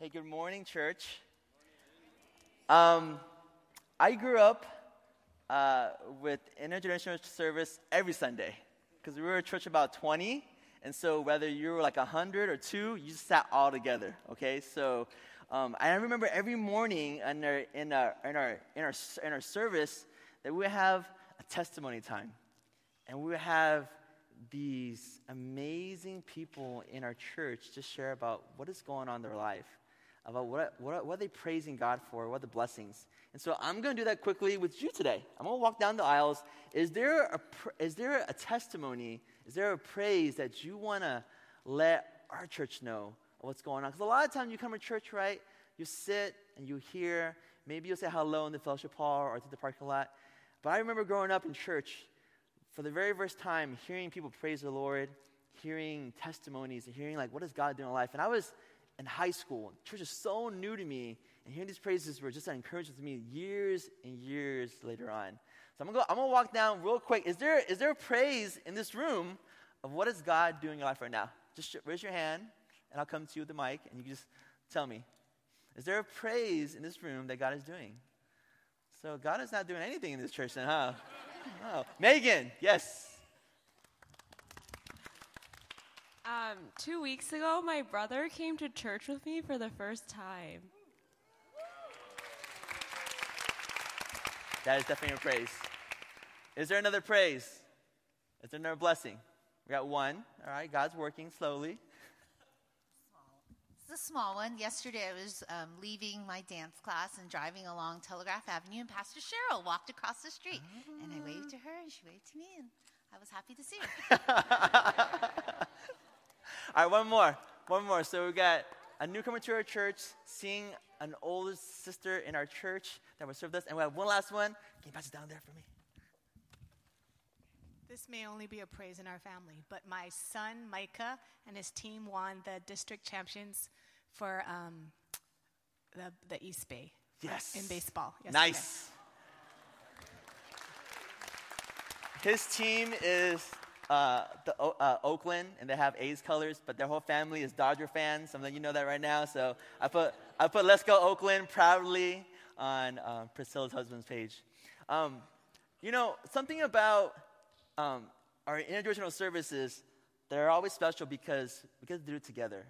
Hey, good morning, church. Um, I grew up uh, with intergenerational service every Sunday because we were a church about 20. And so, whether you were like 100 or two, you just sat all together, okay? So, um, I remember every morning in our, in, our, in, our, in, our, in our service that we would have a testimony time. And we would have these amazing people in our church to share about what is going on in their life about what, what, what are they praising God for, what are the blessings. And so I'm going to do that quickly with you today. I'm going to walk down the aisles. Is there a, is there a testimony, is there a praise that you want to let our church know what's going on? Because a lot of times you come to church, right? You sit and you hear, maybe you'll say hello in the fellowship hall or to the parking lot. But I remember growing up in church, for the very first time, hearing people praise the Lord, hearing testimonies, and hearing, like, what is God doing in life? And I was in high school. Church is so new to me, and hearing these praises were just an encouragement to me years and years later on. So I'm gonna go, I'm gonna walk down real quick. Is there is there a praise in this room of what is God doing in your life right now? Just raise your hand, and I'll come to you with the mic, and you can just tell me. Is there a praise in this room that God is doing? So God is not doing anything in this church then, huh? oh. Megan, yes. Um, two weeks ago, my brother came to church with me for the first time. That is definitely a praise. Is there another praise? Is there another blessing? We got one. All right, God's working slowly. It's a small one. Yesterday, I was um, leaving my dance class and driving along Telegraph Avenue, and Pastor Cheryl walked across the street. Oh. And I waved to her, and she waved to me, and I was happy to see her. All right, one more. One more. So we got a newcomer to our church, seeing an older sister in our church that will serve us. And we have one last one. Can you pass it down there for me? This may only be a praise in our family, but my son Micah and his team won the district champions for um, the, the East Bay. Yes. In baseball. Yesterday. Nice. His team is uh, the, uh, Oakland, and they have A's colors, but their whole family is Dodger fans. Some of you know that right now. So I put, I put Let's Go Oakland proudly on uh, Priscilla's husband's page. Um, you know, something about um, our intergenerational services, they're always special because we get to do it together.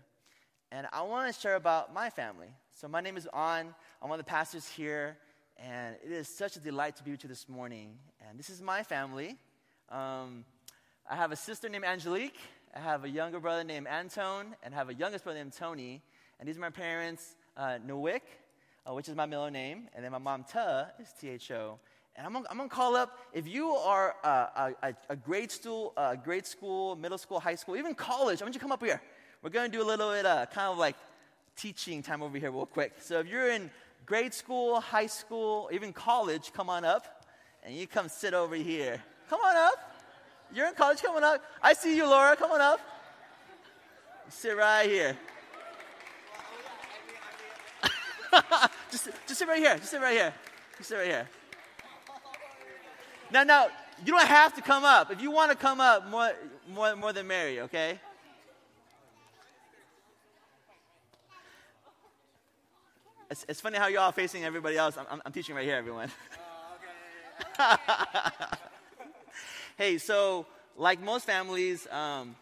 And I want to share about my family. So my name is On. I'm one of the pastors here, and it is such a delight to be with you this morning. And this is my family. Um, I have a sister named Angelique. I have a younger brother named Antone, and I have a youngest brother named Tony. And these are my parents, uh, Nowick, uh, which is my middle name, and then my mom, Tho, is T-H-O. And I'm I'm gonna call up, if you are uh, a, a, grade, school, uh, grade school, middle school, high school, even college, I want you to come up here. We're gonna do a little bit uh, kind of like teaching time over here real quick. So if you're in grade school, high school, even college, come on up, and you come sit over here. Come on up. You're in college. Come on up. I see you, Laura. Come on up. Sit right here. just, just sit right here. Just sit right here. Just sit right here. Now, now, you don't have to come up. If you want to come up, more, more, more than Mary, okay? It's, it's funny how you're all facing everybody else. I'm, I'm, I'm teaching right here, everyone. Oh, Hey, so like most families, um,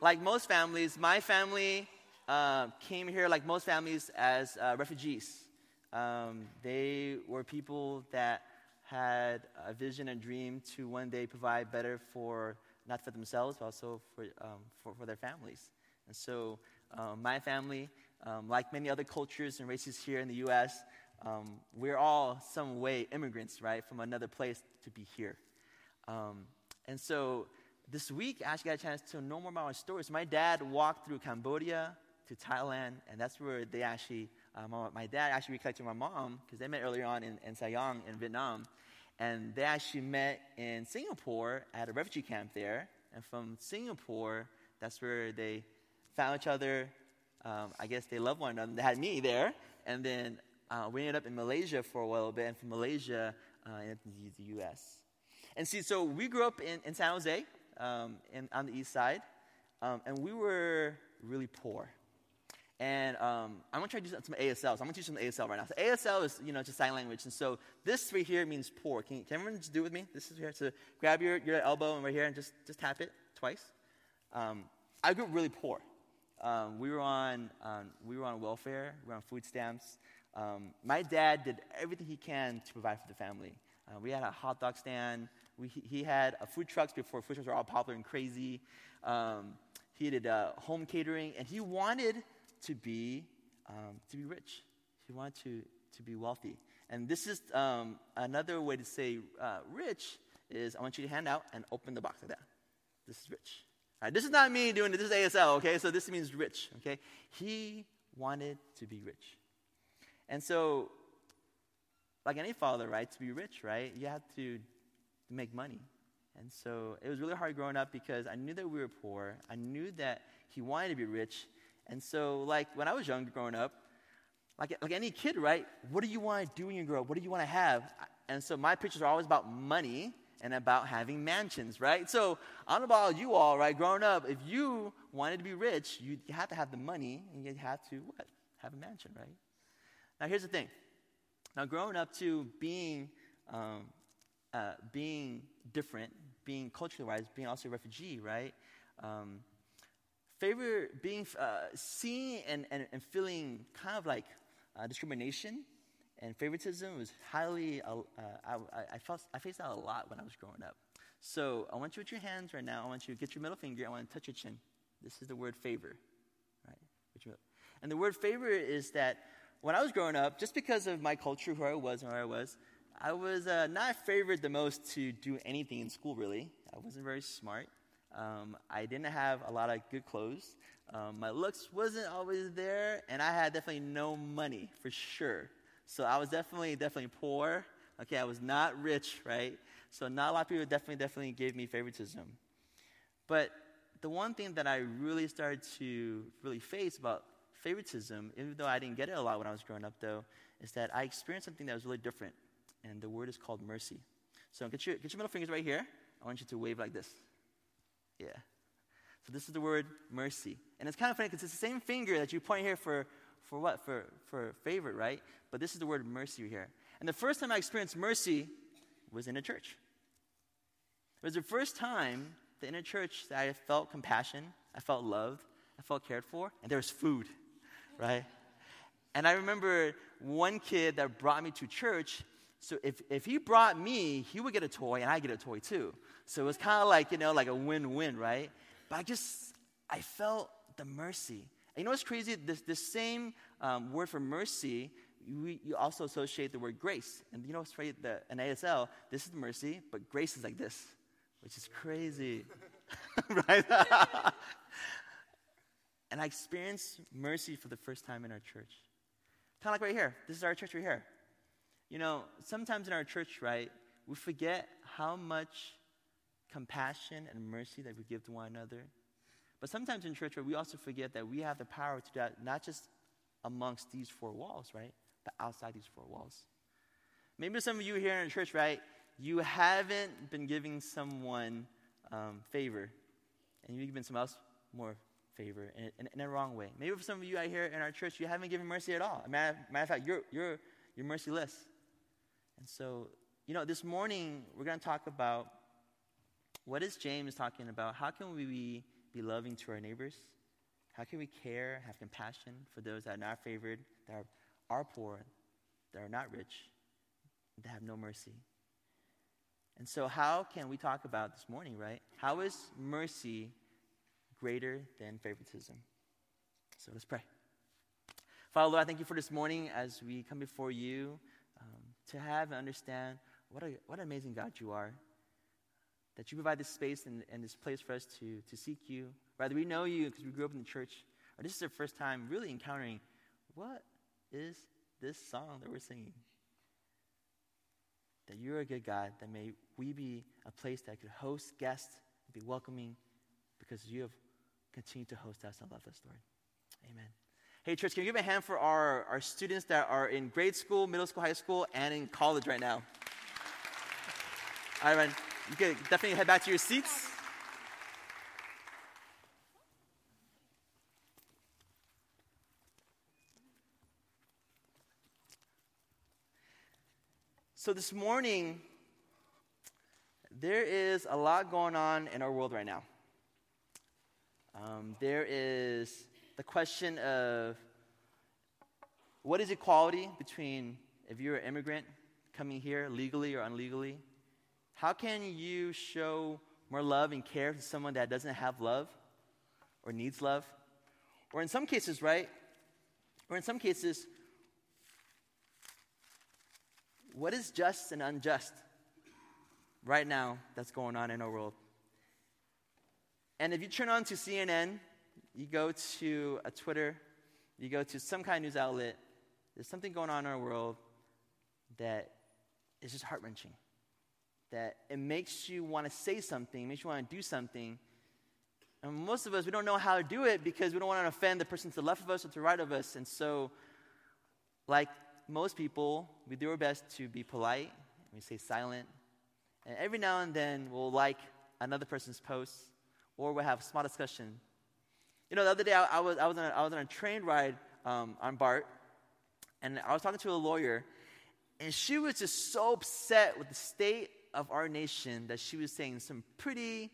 like most families, my family uh, came here like most families as uh, refugees. Um, they were people that had a vision and dream to one day provide better for not for themselves, but also for, um, for, for, their families. And so, um, my family, um, like many other cultures and races here in the U.S., um, we're all some way immigrants, right, from another place to be here. And so this week, I actually got a chance to know more about my stories. My dad walked through Cambodia to Thailand, and that's where they actually, um, my dad actually reconnected with my mom because they met earlier on in, in in Vietnam. And they actually met in Singapore at a refugee camp there. And from Singapore, that's where they found each other. Um, I guess they loved one another. They had me there. And then uh, we ended up in Malaysia for a while bit. And from Malaysia, uh, ended up in the U.S. And see, so we grew up in, in San Jose, um, in, on the east side, um, and we were really poor. And um, I'm to try to do some ASL. So I'm to teach some ASL right now. So ASL is, you know, just sign language. And so this right here means poor. Can, can everyone just do it with me? This is here. So grab your, your elbow and right here and just, just tap it twice. Um, I grew up really poor. Um, we, were on, we were on welfare. We were on food stamps. Um, my dad did everything he can to provide for the family. Uh, we had a hot dog stand. We, he had uh, food trucks before food trucks were all popular and crazy. Um, he did uh, home catering, and he wanted to be, um, to be rich. He wanted to, to be wealthy. And this is um, another way to say uh, rich is I want you to hand out and open the box like that. This is rich. All right, this is not me doing it. This is ASL, okay? So this means rich, okay? He wanted to be rich. And so, like any father, right, to be rich, right, you have to make money. And so it was really hard growing up because I knew that we were poor. I knew that he wanted to be rich. And so, like, when I was young growing up, like, like any kid, right? What do you want to do when you grow up? What do you want to have? And so my pictures are always about money and about having mansions, right? So I don't know about you all, right? Growing up, if you wanted to be rich, you had to have the money and you had to what? Have a mansion, right? Now here's the thing. Now growing up to being um, uh, being different, being culturally wise, being also a refugee, right? Um, favor being uh, seeing and, and, and feeling kind of like uh, discrimination and favoritism was highly uh, I, I, felt, I faced that a lot when i was growing up. So i want you with your hands right now. I want you to get your middle finger. I want to touch your chin. This is the word favor right? And the word favor is that when i was growing up just because of my culture who i was and where i was i was uh, not favored the most to do anything in school really i wasn't very smart um, I didn't have a lot of good clothes. Um, my looks wasn't always there, and I had definitely no money for sure. So I was definitely, definitely poor. Okay, I was not rich, right? So not a lot of people definitely, definitely gave me favoritism. But the one thing that I really started to really face about favoritism, even though I didn't get it a lot when I was growing up, though, is that I experienced something that was really different, and the word is called mercy. So get your, get your middle fingers right here. I want you to wave like this. Yeah. So this is the word mercy. And it's kind of funny because it's the same finger that you point here for, for what? For, for favorite, right? But this is the word mercy here. And the first time I experienced mercy was in a church. It was the first time that in a church that I felt compassion, I felt loved, I felt cared for, and there was food, right? And I remember one kid that brought me to church. So if, if he brought me, he would get a toy and I get a toy too. So it was kind of like, you know, like a win win, right? But I just, I felt the mercy. And you know what's crazy? This, this same um, word for mercy, we, you also associate the word grace. And you know what's right? The, in ASL, this is mercy, but grace is like this, which is crazy. right? and I experienced mercy for the first time in our church. Kind of like right here. This is our church right here. You know, sometimes in our church, right, we forget how much compassion and mercy that we give to one another. But sometimes in church, right, we also forget that we have the power to do that not just amongst these four walls, right, but outside these four walls. Maybe some of you here in church, right, you haven't been giving someone um, favor, and you've given someone else more favor in, in, in, a wrong way. Maybe for some of you out here in our church, you haven't given mercy at all. Matter, matter of fact, you're, you're, you're merciless. And so, you know, this morning we're going to talk about what is James talking about? How can we be, be loving to our neighbors? How can we care, have compassion for those that are not favored, that are, are poor, that are not rich, that have no mercy? And so, how can we talk about this morning, right? How is mercy greater than favoritism? So, let's pray. Father, Lord, I thank you for this morning as we come before you to have and understand what, a, what an amazing God you are that you provide this space and, and this place for us to, to seek you. Rather, we know you because we grew up in the church, or this is our first time really encountering what is this song that we're singing? That you're a good God, that may we be a place that could host guests, and be welcoming, because you have continued to host us and love us, Lord. Amen. Hey, church, can you give a hand for our, our students that are in grade school, middle school, high school, and in college right now? All right, man, you can definitely head back to your seats. So, this morning, there is a lot going on in our world right now. Um, there is the question of what is equality between if you're an immigrant coming here legally or unlegally? How can you show more love and care to someone that doesn't have love or needs love? Or in some cases, right? Or in some cases, what is just and unjust right now that's going on in our world? And if you turn on to CNN, you go to a Twitter, you go to some kind of news outlet, there's something going on in our world that is just heart wrenching. That it makes you want to say something, makes you want to do something. And most of us, we don't know how to do it because we don't want to offend the person to the left of us or to the right of us. And so, like most people, we do our best to be polite, we stay silent. And every now and then, we'll like another person's post or we'll have a small discussion. You know, the other day I, I was, I, was on a, I was on a train ride um, on BART, and I was talking to a lawyer, and she was just so upset with the state of our nation that she was saying some pretty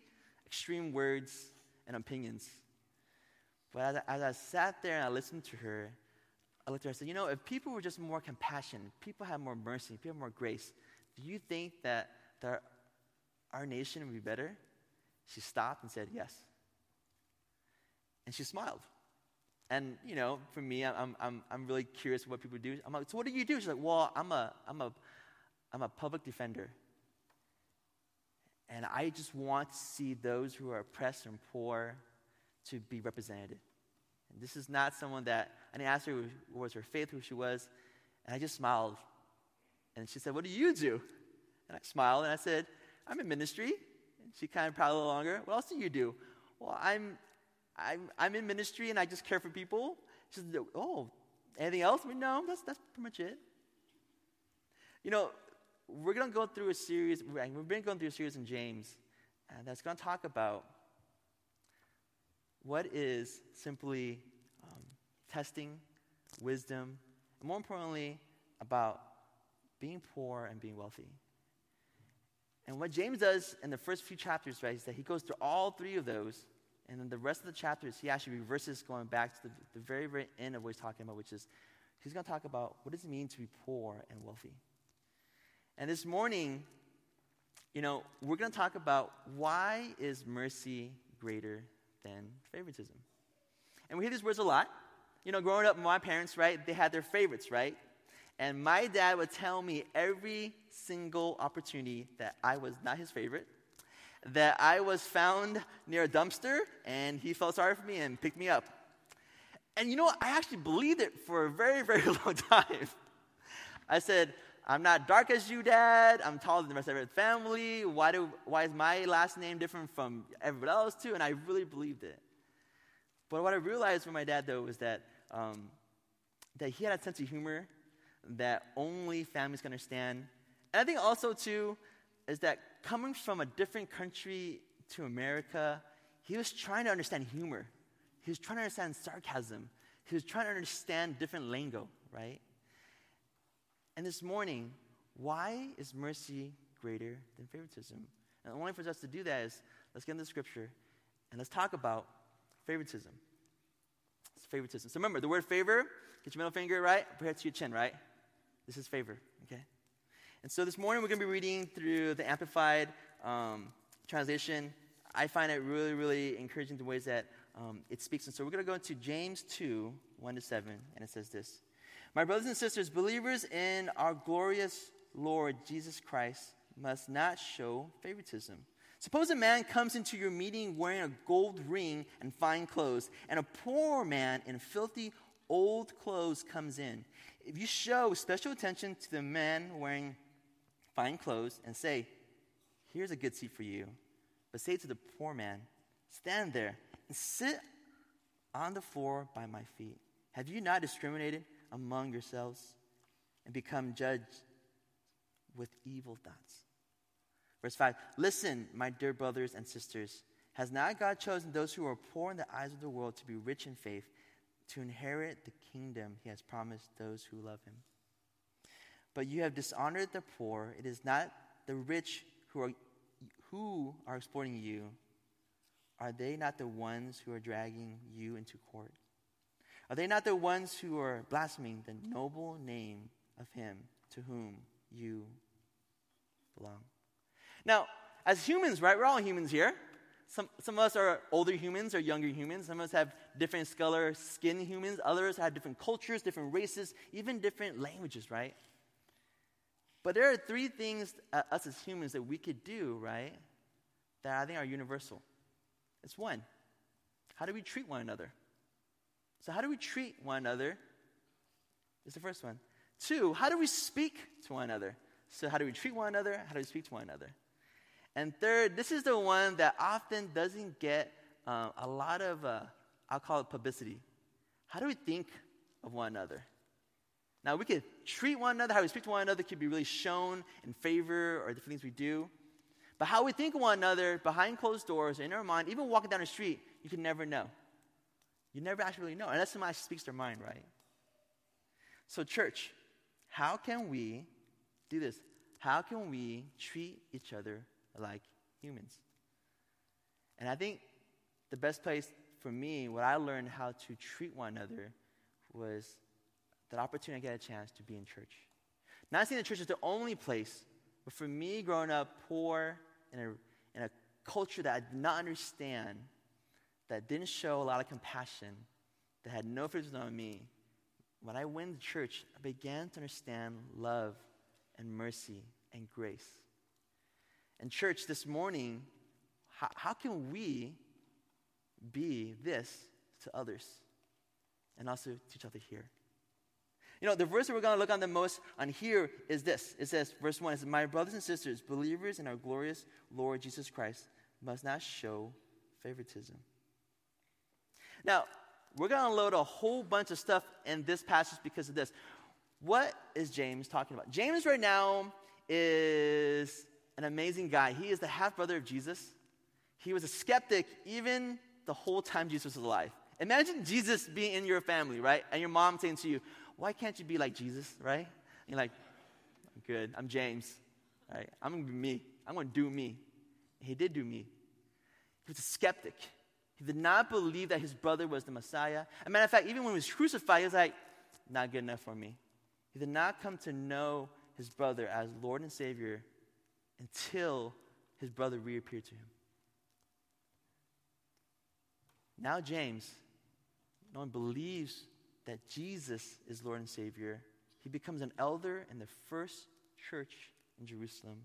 extreme words and opinions. But as I, as I sat there and I listened to her, I looked at her and said, You know, if people were just more compassionate, people had more mercy, people had more grace, do you think that, that our nation would be better? She stopped and said, Yes. And she smiled. And, you know, for me, I'm, I'm, I'm really curious what people do. I'm like, So what do you do? She's like, Well, I'm a, I'm a, I'm a public defender. And I just want to see those who are oppressed and poor to be represented. And this is not someone that, and I asked her what was her faith, who she was, and I just smiled. And she said, What do you do? And I smiled and I said, I'm in ministry. And she kind of prowled a little longer. What else do you do? Well, I'm, I'm, I'm in ministry and I just care for people. Said, Oh, anything else? No, that's, that's pretty much it. You know, we're going to go through a series, we've been going through a series in James, and that's going to talk about what is simply um, testing, wisdom, and more importantly, about being poor and being wealthy. And what James does in the first few chapters, right, is that he goes through all three of those, and then the rest of the chapters, he actually reverses going back to the, the very, very end of what he's talking about, which is he's going to talk about what does it mean to be poor and wealthy. And this morning, you know, we're going to talk about why is mercy greater than favoritism. And we hear these words a lot. You know, growing up, my parents, right, they had their favorites, right? And my dad would tell me every single opportunity that I was not his favorite, that I was found near a dumpster, and he felt sorry for me and picked me up. And you know what? I actually believed it for a very, very long time. I said, I'm not dark as you, Dad. I'm taller than the rest of your family. Why, do, why is my last name different from everybody else, too? And I really believed it. But what I realized from my dad, though, was that, um, that he had a sense of humor that only families can understand. And I think also, too, is that coming from a different country to America, he was trying to understand humor. He was trying to understand sarcasm. He was trying to understand different lingo, right? And this morning, why is mercy greater than favoritism? And the only for us to do that is let's get into the scripture and let's talk about favoritism. It's favoritism. So remember, the word favor, get your middle finger right, put it to your chin, right? This is favor, okay? And so this morning we're going to be reading through the Amplified um, translation. I find it really, really encouraging the ways that um, it speaks. And so we're going to go into James 2, 1 to 7, and it says this. My brothers and sisters, believers in our glorious Lord Jesus Christ must not show favoritism. Suppose a man comes into your meeting wearing a gold ring and fine clothes, and a poor man in filthy old clothes comes in. If you show special attention to the man wearing fine clothes and say, Here's a good seat for you, but say to the poor man, Stand there and sit on the floor by my feet. Have you not discriminated? among yourselves and become judged with evil thoughts. Verse 5 Listen, my dear brothers and sisters. Has not God chosen those who are poor in the eyes of the world to be rich in faith, to inherit the kingdom he has promised those who love him? But you have dishonored the poor. It is not the rich who are, who are exploiting you. Are they not the ones who are dragging you into court? Are they not the ones who are blaspheming the noble name of him to whom you belong? Now, as humans, right? We're all humans here. Some, some of us are older humans or younger humans. Some of us have different color skin humans. Others have different cultures, different races, even different languages, right? But there are three things, uh, us as humans, that we could do, right, that I think are universal. It's one, how do we treat one another? So, how do we treat one another? Is the first one. Two, how do we speak to one another? So, how do we treat one another? How do we speak to one another? And third, this is the one that often doesn't get uh, a lot of, uh, I'll call it publicity. How do we think of one another? Now, we could treat one another, how we speak to one another could be really shown in favor or the things we do. But how we think of one another behind closed doors, in our mind, even walking down the street, you can never know. You never actually really know, unless somebody speaks their mind, right? So, church, how can we do this? How can we treat each other like humans? And I think the best place for me, what I learned how to treat one another was that opportunity to get a chance to be in church. Not saying the church is the only place, but for me, growing up poor in a, in a culture that I did not understand, that didn't show a lot of compassion, that had no influence on me, when I went to church, I began to understand love and mercy and grace. And, church, this morning, how, how can we be this to others and also to each other here? You know, the verse that we're going to look on the most on here is this. It says, verse 1, it says, My brothers and sisters, believers in our glorious Lord Jesus Christ, must not show favoritism. Now, we're going to load a whole bunch of stuff in this passage because of this. What is James talking about? James, right now, is an amazing guy. He is the half brother of Jesus. He was a skeptic even the whole time Jesus was alive. Imagine Jesus being in your family, right? And your mom saying to you, why can't you be like Jesus, right? And you're like, I'm good. I'm James, right? I'm going to be me. I'm going to do me. And he did do me. He was a skeptic. He did not believe that his brother was the Messiah. As a matter of fact, even when he was crucified, he was like, not good enough for me. He did not come to know his brother as Lord and Savior until his brother reappeared to him. Now, James, no one believes that Jesus is Lord and Savior, he becomes an elder in the first church in Jerusalem.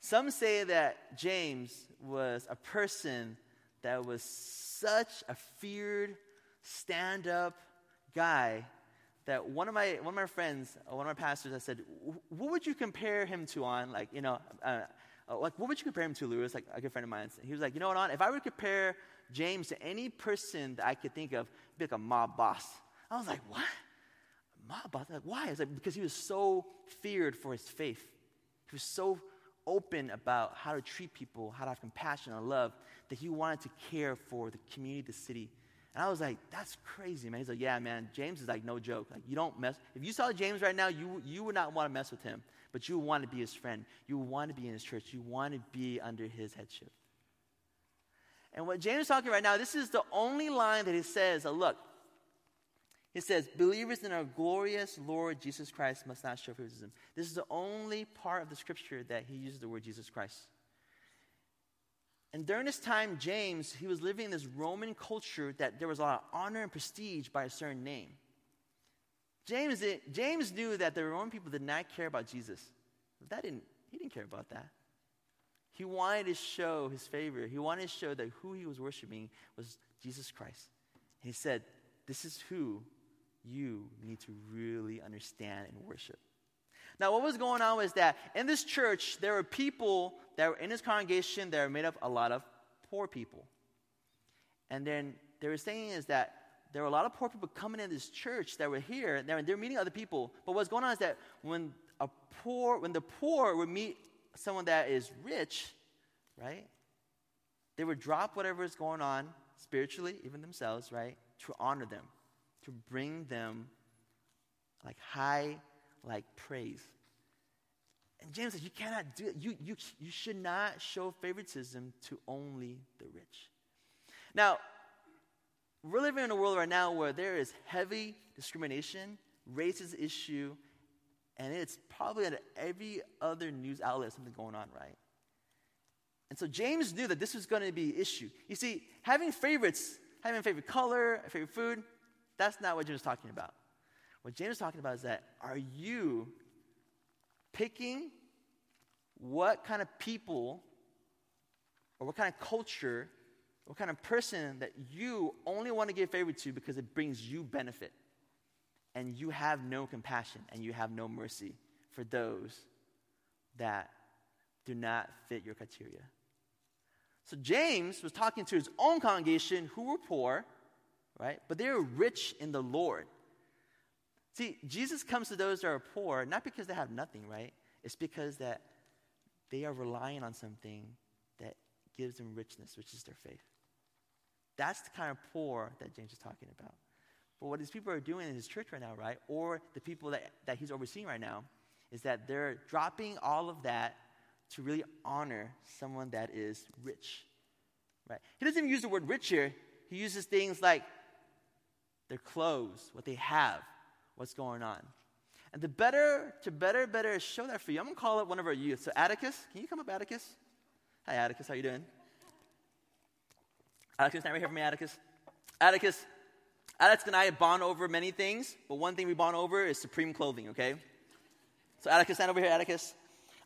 Some say that James was a person that was such a feared, stand up guy that one of my one of my friends, uh, one of my pastors, I said, "What would you compare him to on like you know, uh, uh, like what would you compare him to, Lewis?" Like a good friend of mine. He was like, "You know what, on if I to compare James to any person that I could think of, be like a mob boss. I was like, what? Mob boss? Like, why? It's like because he was so feared for his faith. He was so open about how to treat people, how to have compassion and love, that he wanted to care for the community, the city. And I was like, that's crazy, man. He's like, yeah, man, James is like no joke. Like, you don't mess. If you saw James right now, you, you would not want to mess with him, but you want to be his friend. You want to be in his church. You want to be under his headship. And what James is talking right now, this is the only line that he says, look, he says, believers in our glorious Lord Jesus Christ must not show favoritism. This is the only part of the scripture that he uses the word Jesus Christ. And during this time, James, he was living in this Roman culture that there was a lot of honor and prestige by a certain name. James, James knew that the Roman people did not care about Jesus. That didn't, he didn't care about that. He wanted to show his favor. He wanted to show that who he was worshiping was Jesus Christ. He said, This is who you need to really understand and worship. Now, what was going on was that in this church, there were people that were in this congregation that were made up a lot of poor people. And then they were saying is that there were a lot of poor people coming in this church that were here, and they're, they're meeting other people. But what's going on is that when a poor, when the poor would meet someone that is rich, right? They would drop whatever is going on spiritually, even themselves, right? To honor them, to bring them like high, like praise. And James says, You cannot do it. You, you, you should not show favoritism to only the rich. Now, we're living in a world right now where there is heavy discrimination, racist issue, and it's probably at every other news outlet something going on, right? And so James knew that this was going to be an issue. You see, having favorites, having a favorite color, a favorite food, that's not what James is talking about. What James is talking about is that are you picking what kind of people or what kind of culture, what kind of person that you only want to give favor to because it brings you benefit? And you have no compassion and you have no mercy for those that do not fit your criteria. So James was talking to his own congregation who were poor, right? But they were rich in the Lord. See, Jesus comes to those that are poor not because they have nothing, right? It's because that they are relying on something that gives them richness, which is their faith. That's the kind of poor that James is talking about. But what these people are doing in his church right now, right, or the people that, that he's overseeing right now, is that they're dropping all of that to really honor someone that is rich. Right? He doesn't even use the word rich here. He uses things like their clothes, what they have, what's going on. And the better, to better, better show that for you, I'm gonna call up one of our youth. So Atticus, can you come up, Atticus? Hi, Atticus, how you doing? Atticus, stand right here for me, Atticus. Atticus, Atticus and I bond over many things, but one thing we bond over is supreme clothing, okay? So Atticus, stand over here, Atticus.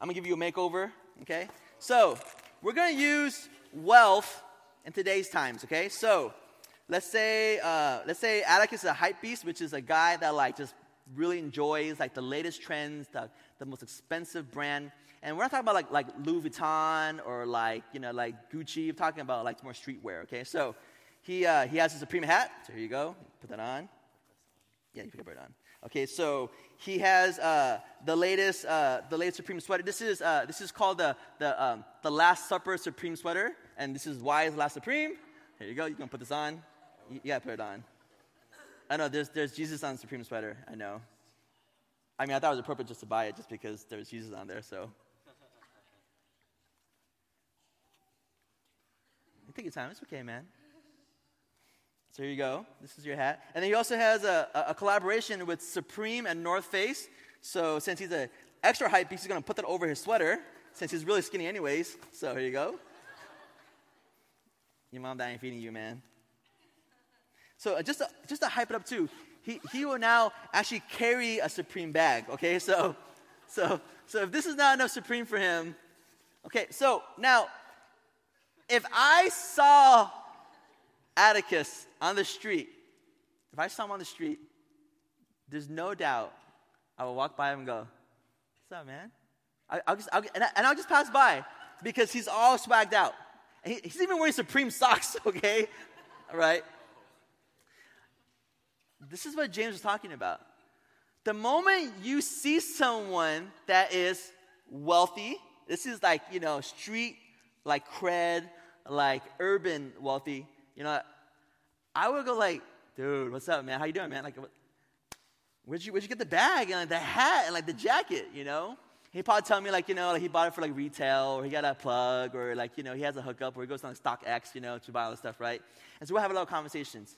I'm gonna give you a makeover, okay? So, we're gonna use wealth in today's times, okay? So, let's say, uh, let's say Atticus is a hype beast, which is a guy that like just really enjoys like the latest trends, the, the most expensive brand. And we're not talking about like, like Louis Vuitton or like, you know, like Gucci. We're talking about like more streetwear, okay? So he, uh, he has a Supreme hat. So here you go. Put that on. Yeah, you put it on. Okay, so he has uh, the latest, uh, the latest Supreme sweater. This is, uh, this is called the, the, um, the Last Supper Supreme sweater, and this is why is Last Supreme. Here you go. You can put this on. You, you gotta put it on. I know there's, there's Jesus on the Supreme sweater. I know. I mean, I thought it was appropriate just to buy it just because there's Jesus on there, so. Take your time. It's okay, man. So here you go. This is your hat. And then he also has a, a, collaboration with Supreme and North Face. So since he's an extra hype beast, he's going to put that over his sweater since he's really skinny anyways. So here you go. Your mom dying feeding you, man. So uh, just to, just to hype it up too, he, he will now actually carry a Supreme bag. Okay, so so so if this is not enough Supreme for him, okay. So now, if I saw Atticus on the street, if I saw him on the street, there's no doubt I will walk by him and go, "What's up, man?" I, will just I'll, and, I, and I'll just pass by because he's all swagged out. He, he's even wearing Supreme socks. Okay, all right. This is what James was talking about. The moment you see someone that is wealthy, this is like, you know, street, like cred, like urban wealthy, you know, I would go like, dude, what's up, man? How you doing, man? Like, where'd you, where'd you get the bag and like, the hat and like the jacket, you know? He'd probably tell me like, you know, like he bought it for like retail or he got a plug or like, you know, he has a hookup or he goes on like, StockX, you know, to buy all this stuff, right? And so we'll have a lot of conversations.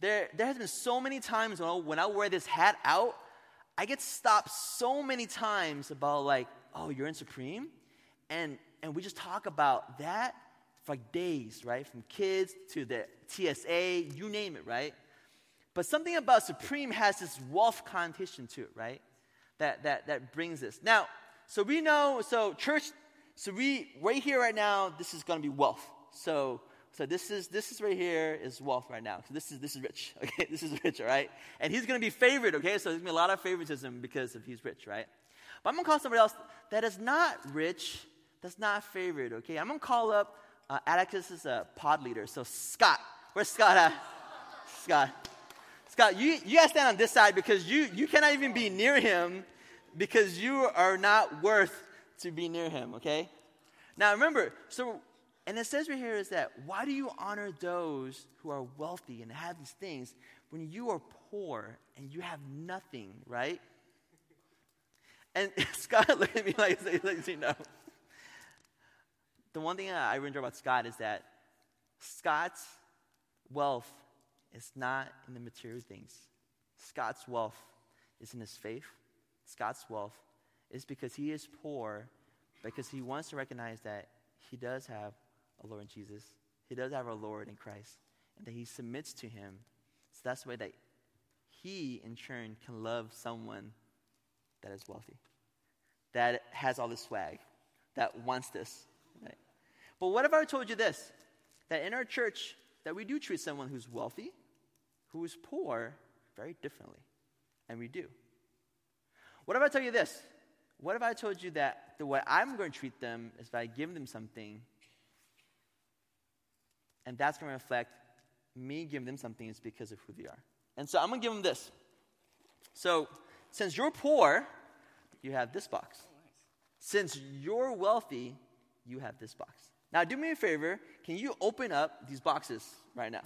There, there has been so many times when I, when I wear this hat out, I get stopped so many times about like, oh, you're in Supreme? And, and we just talk about that for like days, right? From kids to the TSA, you name it, right? But something about Supreme has this wealth connotation to it, right? That, that, that brings this. Now, so we know, so church, so we, right here, right now, this is going to be wealth. So so this is this is right here is wealth right now. So this is this is rich. Okay, this is rich, all right? And he's gonna be favored, okay? So there's gonna be a lot of favoritism because of he's rich, right? But I'm gonna call somebody else that is not rich, that's not favored, okay? I'm gonna call up uh, Atticus is a pod leader. So Scott, where's Scott at? Scott. Scott, you, you gotta stand on this side because you, you cannot even be near him because you are not worth to be near him, okay? Now remember, so and it says right here is that why do you honor those who are wealthy and have these things when you are poor and you have nothing, right? And Scott looked at me like, like you know. The one thing I really enjoy about Scott is that Scott's wealth is not in the material things. Scott's wealth is in his faith. Scott's wealth is because he is poor, because he wants to recognize that he does have a Lord in Jesus. He does have a Lord in Christ, and that he submits to him. So that's the way that he, in turn, can love someone that is wealthy, that has all this swag, that wants this. But what if I told you this? That in our church, that we do treat someone who's wealthy, who is poor, very differently. And we do. What if I tell you this? What if I told you that the way I'm going to treat them is by giving them something, and that's going to reflect me giving them something is because of who they are. And so I'm going to give them this. So, since you're poor, you have this box. Since you're wealthy, you have this box. Now, do me a favor. Can you open up these boxes right now?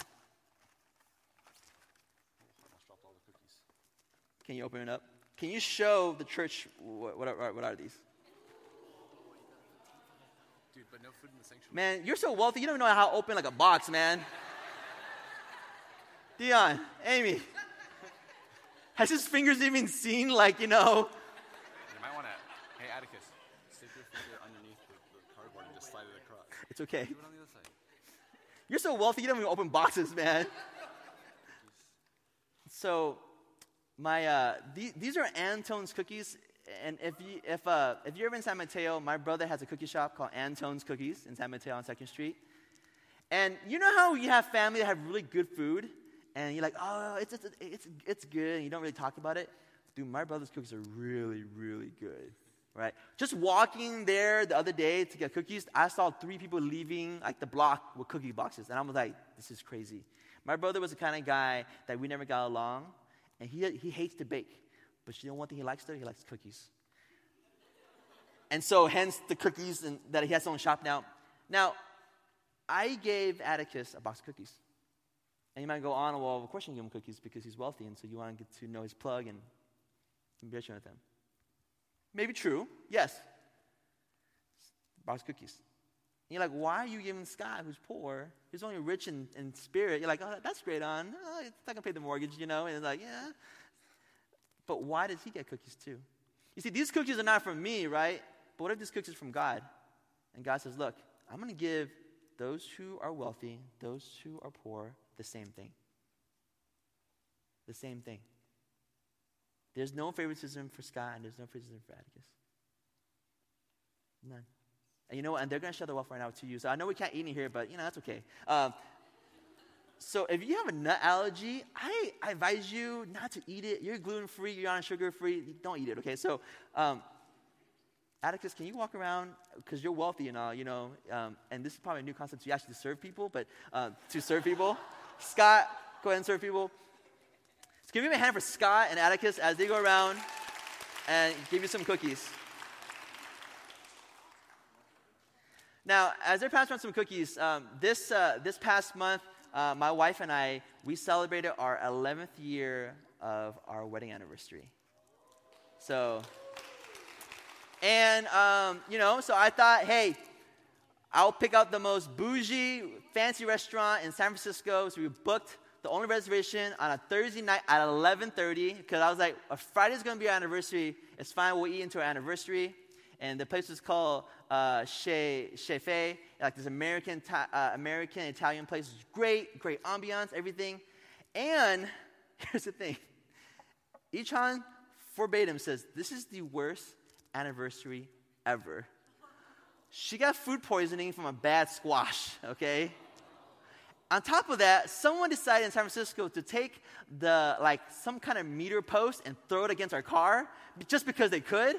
Can you open it up? Can you show the church what, what, are, what are these? Dude, but no food in the sanctuary. Man, you're so wealthy, you don't even know how to open like a box, man. Dion, Amy, has his fingers even seen, like, you know? You might want to. Hey, Atticus, stick your finger underneath the, the cardboard and just slide it across. It's okay. It on the other side. You're so wealthy, you don't even open boxes, man. So, my uh, the, these are Antone's cookies, and if you if uh, if you're ever in San Mateo, my brother has a cookie shop called Antone's Cookies in San Mateo on Second Street. And you know how you have family that have really good food, and you're like, oh, it's it's it's it's good, and you don't really talk about it. Dude, my brother's cookies are really really good, right? Just walking there the other day to get cookies, I saw three people leaving like the block with cookie boxes, and I was like, this is crazy. My brother was the kind of guy that we never got along, and he, he hates to bake. But you know one thing he likes to do? He likes cookies. And so, hence the cookies and, that he has on shop now. Now, I gave Atticus a box of cookies. And you might go on, well, of course you give him cookies because he's wealthy, and so you want to get to know his plug and, be with them. Maybe true, yes. Box cookies. And you're like, why are you giving Scott, who's poor, who's only rich in, in spirit? You're like, oh, that's great on. Oh, it's not going to pay the mortgage, you know? And it's like, yeah. But why does he get cookies too? You see, these cookies are not from me, right? But what if these cookies are from God? And God says, look, I'm going to give those who are wealthy, those who are poor, the same thing. The same thing. There's no favoritism for Scott, and there's no favoritism for Atticus. None. And you know what? And they're going to share the wealth right now to you. So I know we can't eat in here, but you know, that's okay. Um, so if you have a nut allergy, I, I, advise you not to eat it. You're gluten free, you're on sugar free. Don't eat it, okay? So, um, Atticus, can you walk around because you're wealthy and all, you know? Um, and this is probably a new concept to you actually serve people, but uh, to serve people. Scott, go ahead and serve people. So give me a hand for Scott and Atticus as they go around and give you some cookies. Now, as they're passing around some cookies, um, this, uh, this past month, uh, my wife and I, we celebrated our 11th year of our wedding anniversary. So, and, um, you know, so I thought, hey, I'll pick out the most bougie, fancy restaurant in San Francisco. So we booked the only reservation on a Thursday night at 11:30 because I was like, a Friday's gonna be our anniversary. It's fine. We'll eat into our anniversary and the place was called uh, Chez, Chez like this American, uh, American Italian place. It was great, great ambiance, everything. And here's the thing Ichan verbatim says, This is the worst anniversary ever. She got food poisoning from a bad squash, okay? On top of that, someone decided in San Francisco to take the like some kind of meter post and throw it against our car just because they could.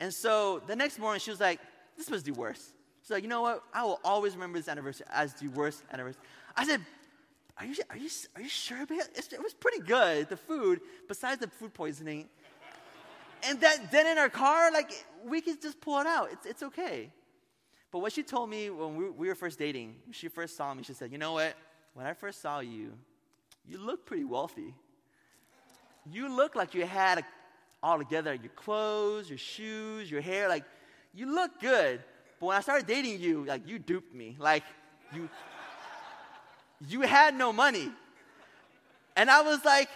And so the next morning, she was like, This was the worst. She's like, You know what? I will always remember this anniversary as the worst anniversary. I said, Are you, are you, are you sure about it? It was pretty good, the food, besides the food poisoning. And that, then in our car, like, we could just pull it out. It's, it's okay. But what she told me when we, we were first dating, she first saw me, she said, You know what? When I first saw you, you look pretty wealthy. You look like you had all together your clothes, your shoes, your hair. Like, you look good. But when I started dating you, like, you duped me. Like, you, you had no money. And I was like,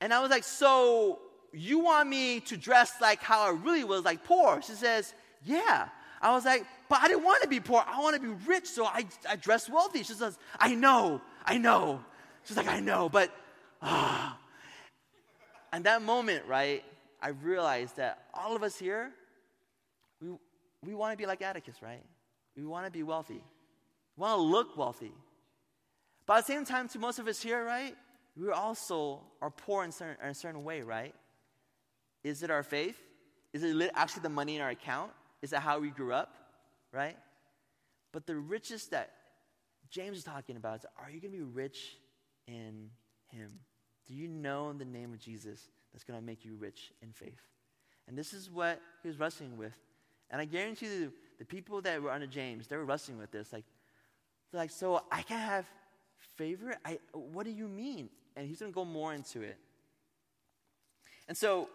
and I was like, so you want me to dress like how I really was, like poor? She says, yeah. I was like, but I didn't want to be poor. I want to be rich, so I, I dress wealthy. She says, I know, I know. She's like, I know, but ah. And that moment, right, I realized that all of us here, we, we want to be like Atticus, right? We want to be wealthy. We want to look wealthy. But at the same time, to most of us here, right, we also are poor in, certain, in a certain way, right? Is it our faith? Is it actually the money in our account? Is that how we grew up, right? But the richest that James is talking about is are you going to be rich in Him? Do you know the name of Jesus that's going to make you rich in faith? And this is what he was wrestling with. And I guarantee you, the people that were under James, they were wrestling with this. Like, they're like, so I can have favor? I, what do you mean? And he's going to go more into it. And so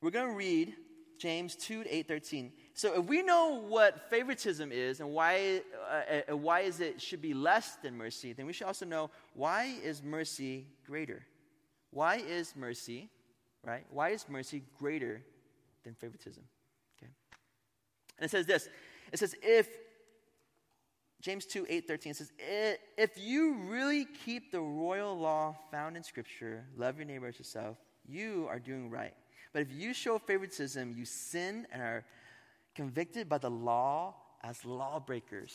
we're going to read James 2 to 8, 13. So if we know what favoritism is and why, uh, uh, why is it should be less than mercy, then we should also know why is mercy greater? Why is mercy, right? Why is mercy greater than favoritism? Okay. And it says this. It says, if James 2, 8, 13 says, if you really keep the royal law found in Scripture, love your neighbor as yourself, you are doing right. But if you show favoritism, you sin and are convicted by the law as lawbreakers.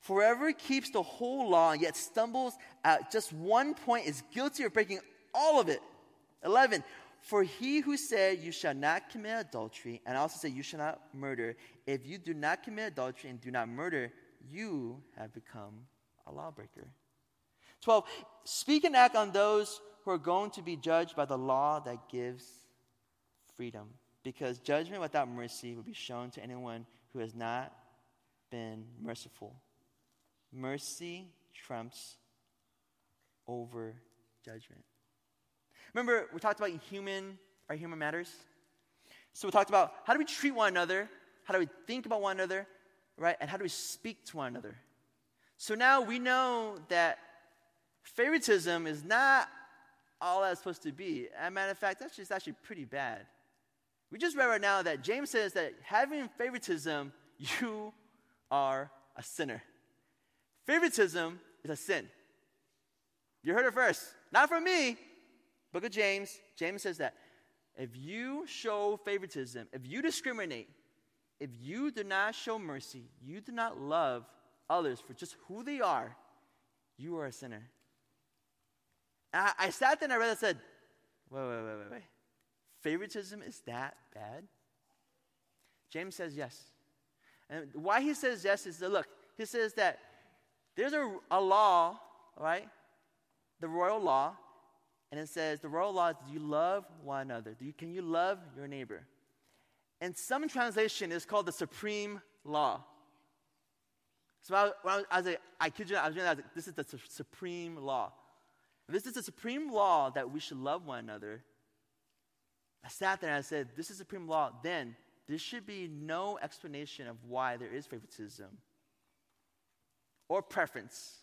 For whoever keeps the whole law yet stumbles at just one point is guilty of breaking all of it. 11. For he who said, You shall not commit adultery, and also said, You shall not murder, if you do not commit adultery and do not murder, you have become a lawbreaker. 12. Speak and act on those who are going to be judged by the law that gives freedom, because judgment without mercy will be shown to anyone who has not been merciful. Mercy trumps over judgment. Remember, we talked about human, our human matters? So we talked about how do we treat one another, how do we think about one another, right? And how do we speak to one another? So now we know that favoritism is not all that's supposed to be. As a matter of fact, that's just actually pretty bad. We just read right now that James says that having favoritism, you are a sinner. Favoritism is a sin. You heard it first. Not from me. Book of James. James says that if you show favoritism, if you discriminate, if you do not show mercy, you do not love others for just who they are, you are a sinner. I, I sat there and I read and said, wait, wait, wait, wait, wait. Favoritism is that bad? James says yes. And why he says yes is that, look, he says that there's a, a law, right? The royal law, and it says the royal law is do you love one another? You, can you love your neighbor? And some translation is called the supreme law. So I, when I was, I, was like, I kid you not, I was, like, this is the su- supreme law. This is the supreme law that we should love one another I sat there and I said, This is supreme law. Then there should be no explanation of why there is favoritism or preference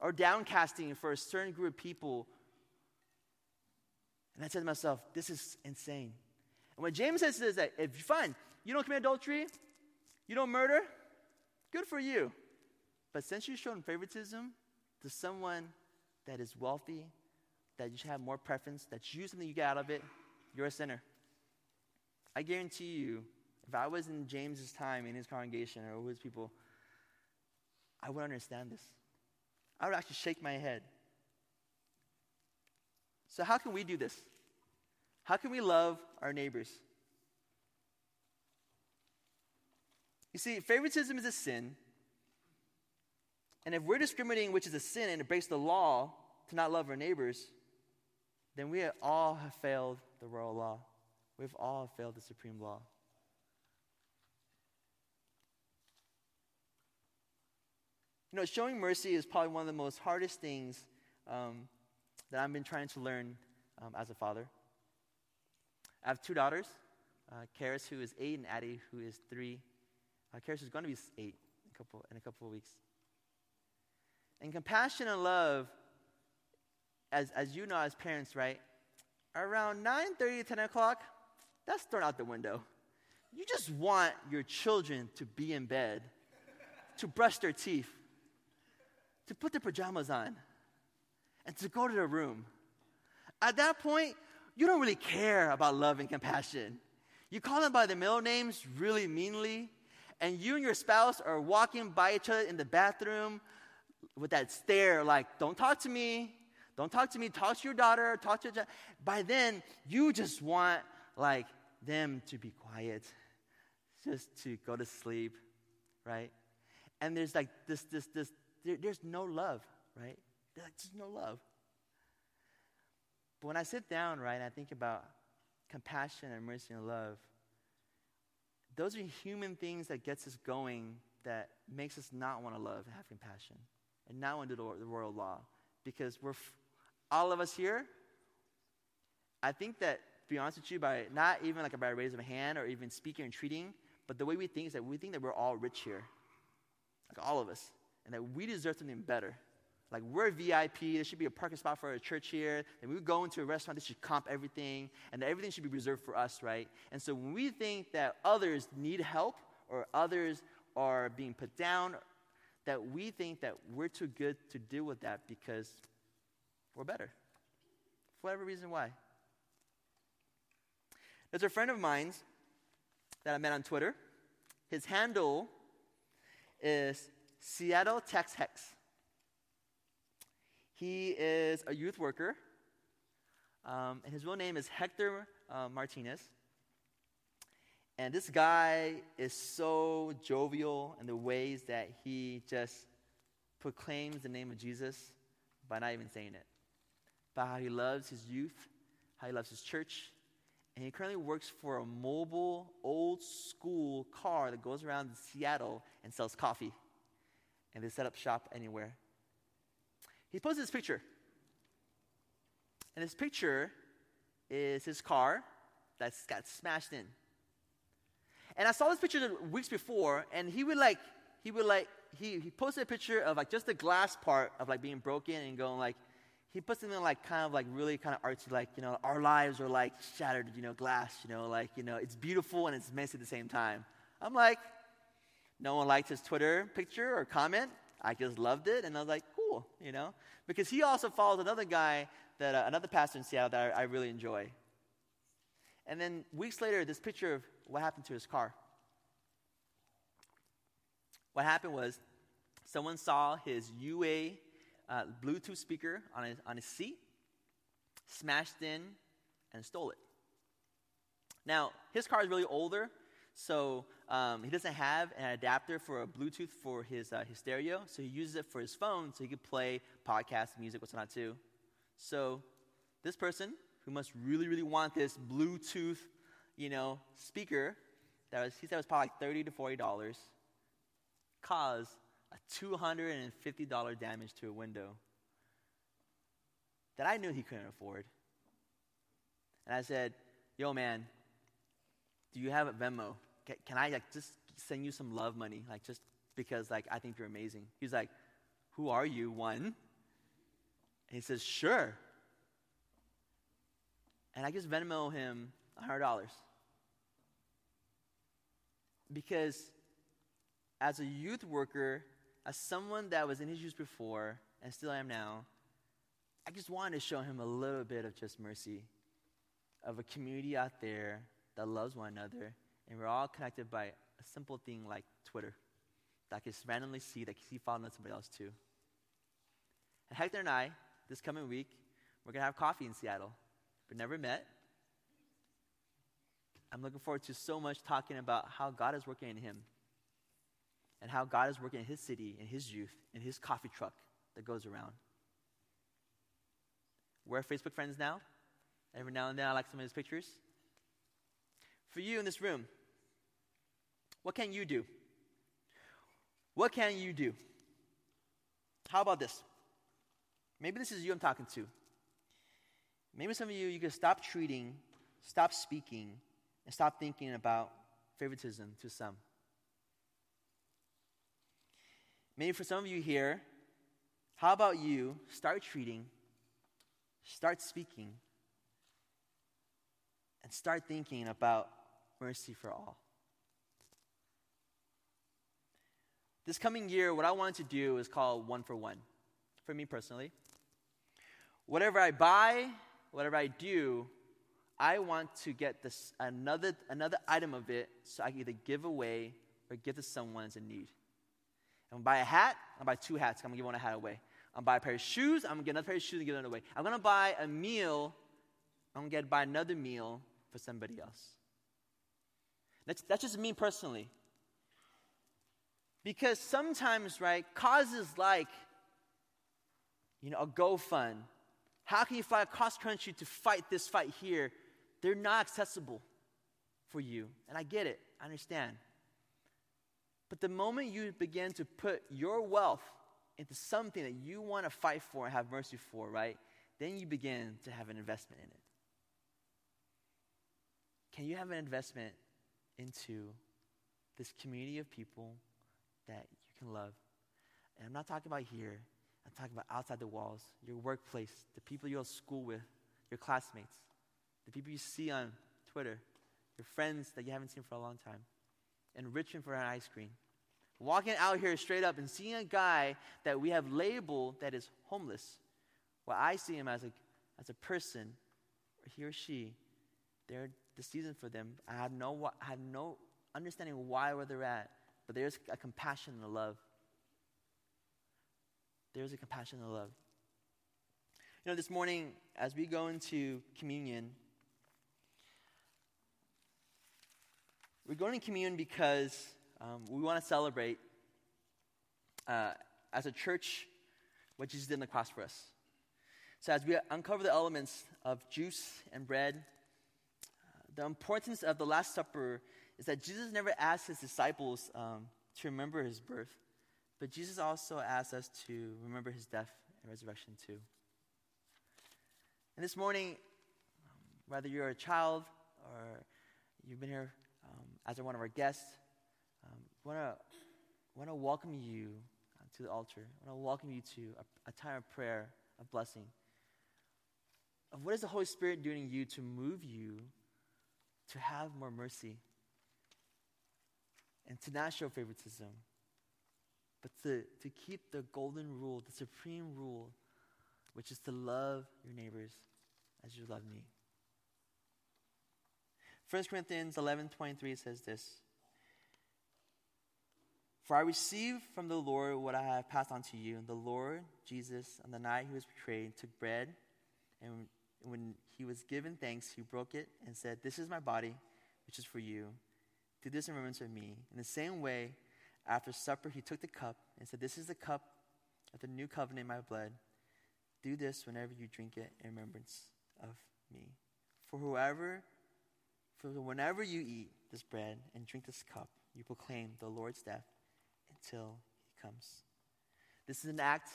or downcasting for a certain group of people. And I said to myself, This is insane. And what James says is that if you find you don't commit adultery, you don't murder, good for you. But since you've shown favoritism to someone that is wealthy, that you should have more preference, that you something you get out of it, you're a sinner. I guarantee you, if I was in James's time in his congregation or his people, I would understand this. I would actually shake my head. So, how can we do this? How can we love our neighbors? You see, favoritism is a sin. And if we're discriminating, which is a sin, and it breaks the law to not love our neighbors, then we all have failed the royal law. We've all failed the supreme law. You know, showing mercy is probably one of the most hardest things um, that I've been trying to learn um, as a father. I have two daughters, uh, Karis, who is eight, and Addie, who is three. Uh, Karis is going to be eight in a couple, in a couple of weeks. And compassion and love, as, as you know as parents, right, around 9.30, 10 o'clock, that's thrown out the window. You just want your children to be in bed, to brush their teeth, to put their pajamas on, and to go to their room. At that point, you don't really care about love and compassion. You call them by their middle names really meanly, and you and your spouse are walking by each other in the bathroom with that stare like, don't talk to me, don't talk to me, talk to your daughter, talk to your By then, you just want like them to be quiet, just to go to sleep, right? And there's like this, this, this, there, there's no love, right? There's like just no love. But when I sit down, right, and I think about compassion and mercy and love, those are human things that gets us going that makes us not want to love and have compassion and not want to do the royal law because we're all of us here i think that to be honest with you by not even like by raising a hand or even speaking and treating but the way we think is that we think that we're all rich here. Like all of us. And that we deserve something better. Like we're VIP, there should be a parking spot for a church here. And we go into a restaurant, they should comp everything, and everything should be reserved for us, right? And so when we think that others need help or others are being put down, that we think that we're too good to deal with that because we're better. For whatever reason why. There's a friend of mine that I met on Twitter. His handle is Seattle Tex Hex. He is a youth worker, um, and his real name is Hector uh, Martinez. And this guy is so jovial in the ways that he just proclaims the name of Jesus by not even saying it. About how he loves his youth, how he loves his church. And he currently works for a mobile, old school car that goes around Seattle and sells coffee. And they set up shop anywhere. He posted this picture. And this picture is his car that's got smashed in. And I saw this picture weeks before, and he would like, he would like, he, he posted a picture of like just the glass part of like being broken and going like, he put something like kind of like really kind of artsy, like, you know, our lives are like shattered, you know, glass, you know, like, you know, it's beautiful and it's messy at the same time. I'm like, no one liked his Twitter picture or comment. I just loved it, and I was like, cool, you know? Because he also follows another guy, that uh, another pastor in Seattle that I, I really enjoy. And then weeks later, this picture of what happened to his car. What happened was someone saw his UA uh, Bluetooth speaker on his, on his seat, smashed in, and stole it. Now, his car is really older, so um, he doesn't have an adapter for a Bluetooth for his, uh, his stereo, so he uses it for his phone so he could play podcasts, music, what's not too. So this person, who must really, really want this Bluetooth, you know, speaker, that was, he said it was probably like 30 to $40, caused a $250 damage to a window that I knew he couldn't afford. And I said, yo, man, do you have a Venmo? Can, I like just send you some love money? Like just because like I think you're amazing. He's like, who are you? One. And he says, sure. And I just Venmo him $100. Because as a youth worker, as someone that was in his shoes before and still am now, I just wanted to show him a little bit of just mercy, of a community out there that loves one another, and we're all connected by a simple thing like Twitter that I can just randomly see that he following somebody else too. And Hector and I, this coming week, we're gonna have coffee in Seattle. We've never met. I'm looking forward to so much talking about how God is working in him and how God is working in his city, in his youth, in his coffee truck that goes around. We're Facebook friends now. Every now and then I like some of his pictures. For you in this room, what can you do? What can you do? How about this? Maybe this is you I'm talking to. Maybe some of you, you can stop treating, stop speaking, and stop thinking about favoritism to some. Maybe for some of you here, how about you start treating, start speaking, and start thinking about mercy for all? This coming year, what I want to do is called one for one, for me personally. Whatever I buy, whatever I do, I want to get this another another item of it so I can either give away or give to someone in need. I'm gonna buy a hat, I'm gonna buy two hats, I'm gonna give one a hat away. I'm gonna buy a pair of shoes, I'm gonna get another pair of shoes and give it away. I'm gonna buy a meal, I'm gonna get buy another meal for somebody else. That's, that's just me personally. Because sometimes, right, causes like, you know, a GoFund, how can you fly across country to fight this fight here? They're not accessible for you. And I get it, I understand. But the moment you begin to put your wealth into something that you want to fight for and have mercy for, right, then you begin to have an investment in it. Can you have an investment into this community of people that you can love. And I'm not talking about here, I'm talking about outside the walls, your workplace, the people you go to school with, your classmates, the people you see on Twitter, your friends that you haven't seen for a long time, enriching for an ice cream. Walking out here straight up and seeing a guy that we have labeled that is homeless. Well, I see him as a, as a person, or he or she, they're the season for them. I have no, I have no understanding why where they're at, but there's a compassion and a love. There's a compassion and a love. You know, this morning, as we go into communion, we're going to communion because um, we want to celebrate uh, as a church what Jesus did on the cross for us. So, as we uncover the elements of juice and bread, uh, the importance of the Last Supper is that Jesus never asked his disciples um, to remember his birth, but Jesus also asks us to remember his death and resurrection too. And this morning, um, whether you're a child or you've been here as one of our guests, um, want to want to welcome you uh, to the altar. I want to welcome you to a, a time of prayer, of blessing. Of what is the Holy Spirit doing in you to move you to have more mercy, and to not show favoritism, but to, to keep the golden rule, the supreme rule, which is to love your neighbors as you love me. 1 Corinthians 11 23 says this For I received from the Lord what I have passed on to you. And the Lord Jesus, on the night he was betrayed, took bread, and when he was given thanks, he broke it and said, This is my body, which is for you. Do this in remembrance of me. In the same way, after supper, he took the cup and said, This is the cup of the new covenant in my blood. Do this whenever you drink it in remembrance of me. For whoever, for whenever you eat this bread and drink this cup, you proclaim the Lord's death until he comes. This is an act,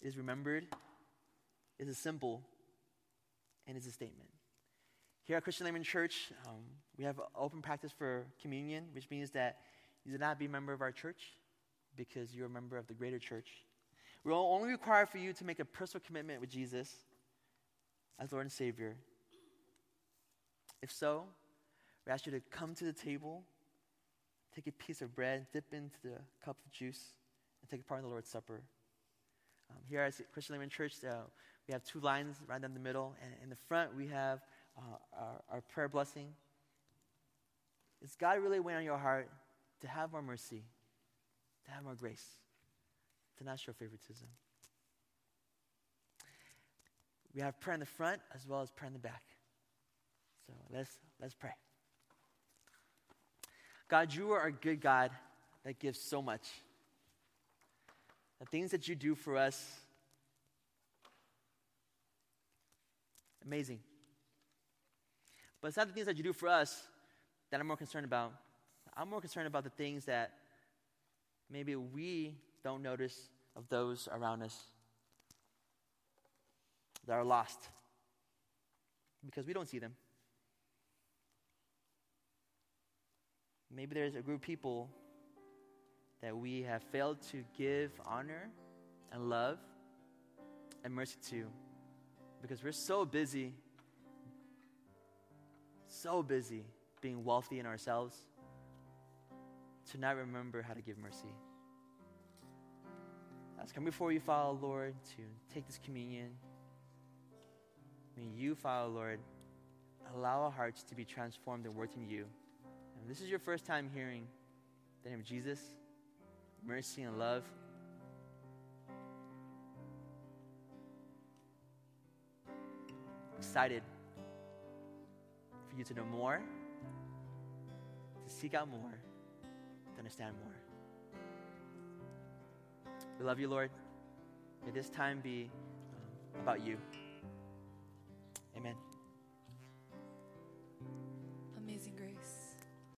it is remembered, it is a symbol, and it's a statement. Here at Christian Layman Church, um, we have open practice for communion, which means that you do not be a member of our church because you're a member of the greater church. We only require for you to make a personal commitment with Jesus as Lord and Savior. If so, we ask you to come to the table, take a piece of bread, dip into the cup of juice, and take part in the Lord's Supper. Um, here at Christian Layman Church, uh, we have two lines right down the middle, and in the front we have uh, our, our prayer blessing. Is God really weighing on your heart to have more mercy, to have more grace, to not show favoritism? We have prayer in the front as well as prayer in the back. So let's, let's pray. God, you are a good God that gives so much. The things that you do for us, amazing. But it's not the things that you do for us that I'm more concerned about. I'm more concerned about the things that maybe we don't notice, of those around us that are lost because we don't see them. Maybe there's a group of people that we have failed to give honor and love and mercy to because we're so busy, so busy being wealthy in ourselves to not remember how to give mercy. Let's come before you, Father, Lord, to take this communion. May you, Father, Lord, allow our hearts to be transformed and worked in you. And this is your first time hearing the name of Jesus, mercy and love. Excited for you to know more, to seek out more, to understand more. We love you, Lord. May this time be um, about you.